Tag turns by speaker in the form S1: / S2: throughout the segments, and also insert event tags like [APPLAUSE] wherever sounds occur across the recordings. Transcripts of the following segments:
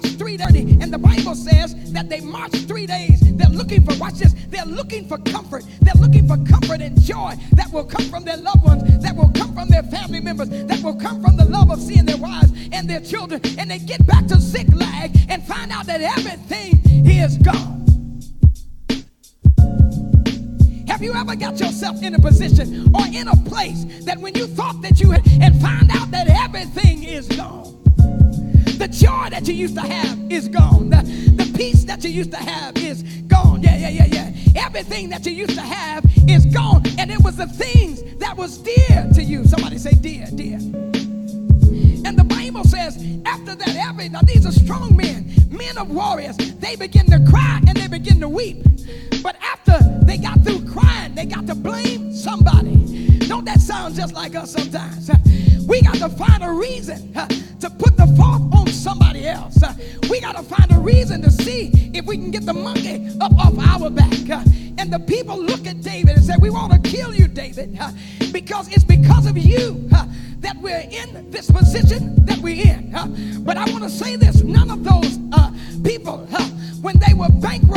S1: marched three days, and the Bible says that they marched three days. They're looking for, watch this, they're looking for comfort. They're looking for comfort and joy that will come from their loved ones, that will come from their family members, that will come from the love of seeing their wives and their children. And they get back to Ziklag and find out that everything is gone. Have you ever got yourself in a position or in a place that when you thought that you had and find out that everything is gone? The joy that you used to have is gone. The, the peace that you used to have is gone. Yeah, yeah, yeah, yeah. Everything that you used to have is gone. And it was the things that was dear to you. Somebody say dear, dear. And the Bible says, after that, every now these are strong men, men of warriors, they begin to cry and they begin to weep. But after they got through crying, they got to blame somebody. Don't that sound just like us sometimes? We got to find a reason to put the fault somebody else. Uh, we got to find a reason to see if we can get the monkey up off our back. Uh, and the people look at David and say, We want to kill you, David, uh, because it's because of you that we're in this position that we're in. But I want to say this none of those uh, people, when they were bankrupt,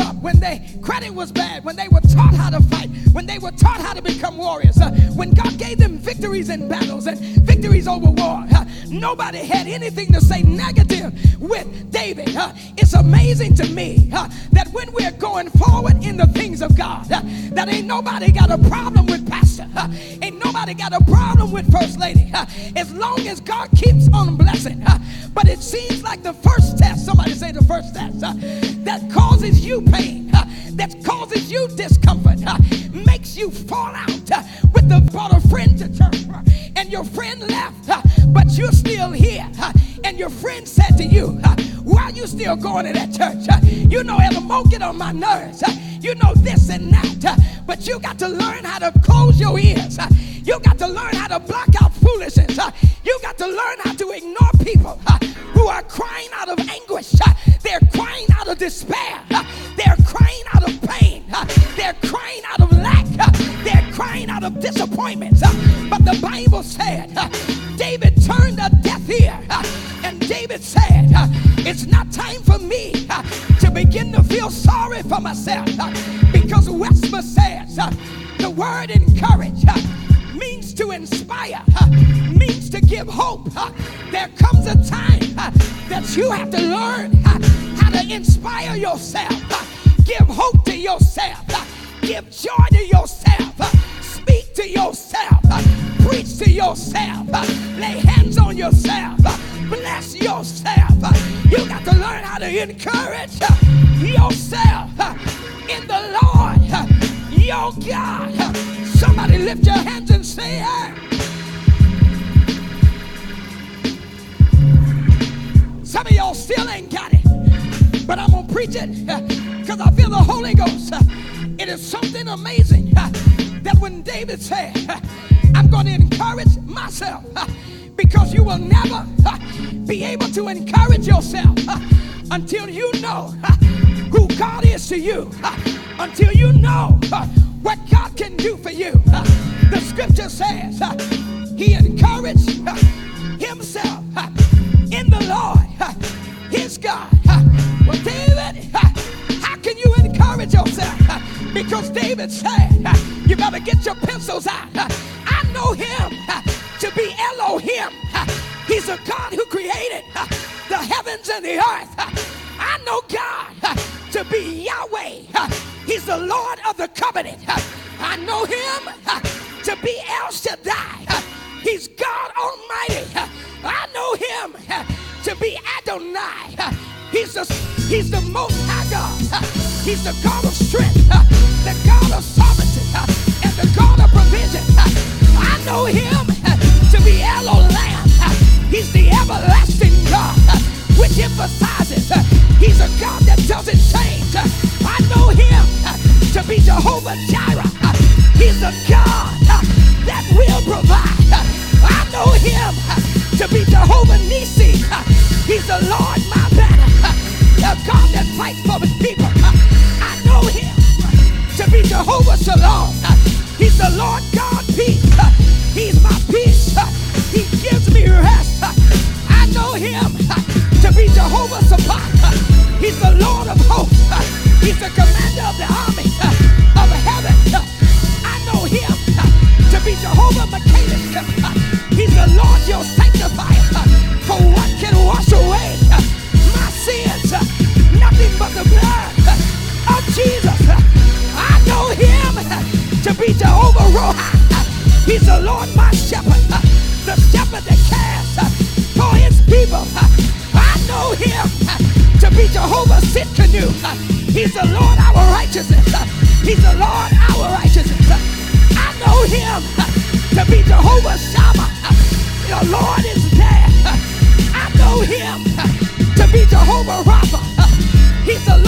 S1: their credit was bad, when they were taught how to fight, when they were taught how to become warriors, uh, when God gave them victories in battles and victories over war, uh, nobody had anything to say negative with David. Uh, it's amazing to me uh, that when we're going forward in the things of God, uh, that ain't nobody got a problem with pastor, uh, ain't nobody got a problem with first lady, as long as God keeps on blessing. but it seems like the first test, somebody say the first test, that causes you pain, that causes you discomfort, makes you fall out with the brought friend to church, and your friend left, but you're still here, and your friend said to you, "Why are you still going to that church? you know Elmo get on my nerves. you know this and that, but you got to learn how to close your ears. you got to learn how to block out foolishness. you got to learn how to ignore people are crying out of anguish. Uh, they're crying out of despair. Uh, they're crying out of pain. Uh, they're crying out of lack. They're crying out of disappointments. But the Bible said David turned a deaf ear. And David said, It's not time for me to begin to feel sorry for myself. Because Webster says the word encourage means to inspire, means to give hope. There comes a time that you have to learn how to inspire yourself. Give hope to yourself. Give joy to yourself. Speak to yourself. Preach to yourself. Lay hands on yourself. Bless yourself. You got to learn how to encourage yourself in the Lord, your God. Somebody lift your hands and say, hey. Some of y'all still ain't got it but I'm going to preach it [LAUGHS] because I feel the Holy Ghost. [LAUGHS] It is something amazing [LAUGHS] that when David said, I'm going to encourage myself because you will never be able to encourage yourself until you know who God is to you, until you know what God can do for you. The scripture says he encouraged Because David said, [LAUGHS] you better get your pencils out. [LAUGHS] I know him [LAUGHS] to be Elohim. He's a God who created the heavens and the earth. I know God to be Yahweh. He's the Lord of the covenant. I know him to be El Shaddai. He's God Almighty. I know him to be Adonai. He's the, he's the most high God. He's the God of strength, the God of sovereignty, and the God of provision. I know him to be El Olam. He's the everlasting God, which emphasizes he's a God that doesn't change. I know him to be Jehovah Jireh. He's the God that will provide. I know him to be Jehovah Nisi. He's the Lord my know him to be Jehovah Sabaoth. He's the Lord of hosts. He's the commander of the army of heaven. I know him to be Jehovah M'Kaddesh. He's the Lord your sanctifier. For what can wash away my sins? Nothing but the blood of Jesus. I know him to be Jehovah Rohi. He's the Lord my shepherd, the shepherd that cares for his people. I know him to be Jehovah Tsidkenu. He's the Lord our righteousness. He's the Lord our righteousness. I know him to be Jehovah Shammah. The Lord is there. I know him to be Jehovah Rapha. He's the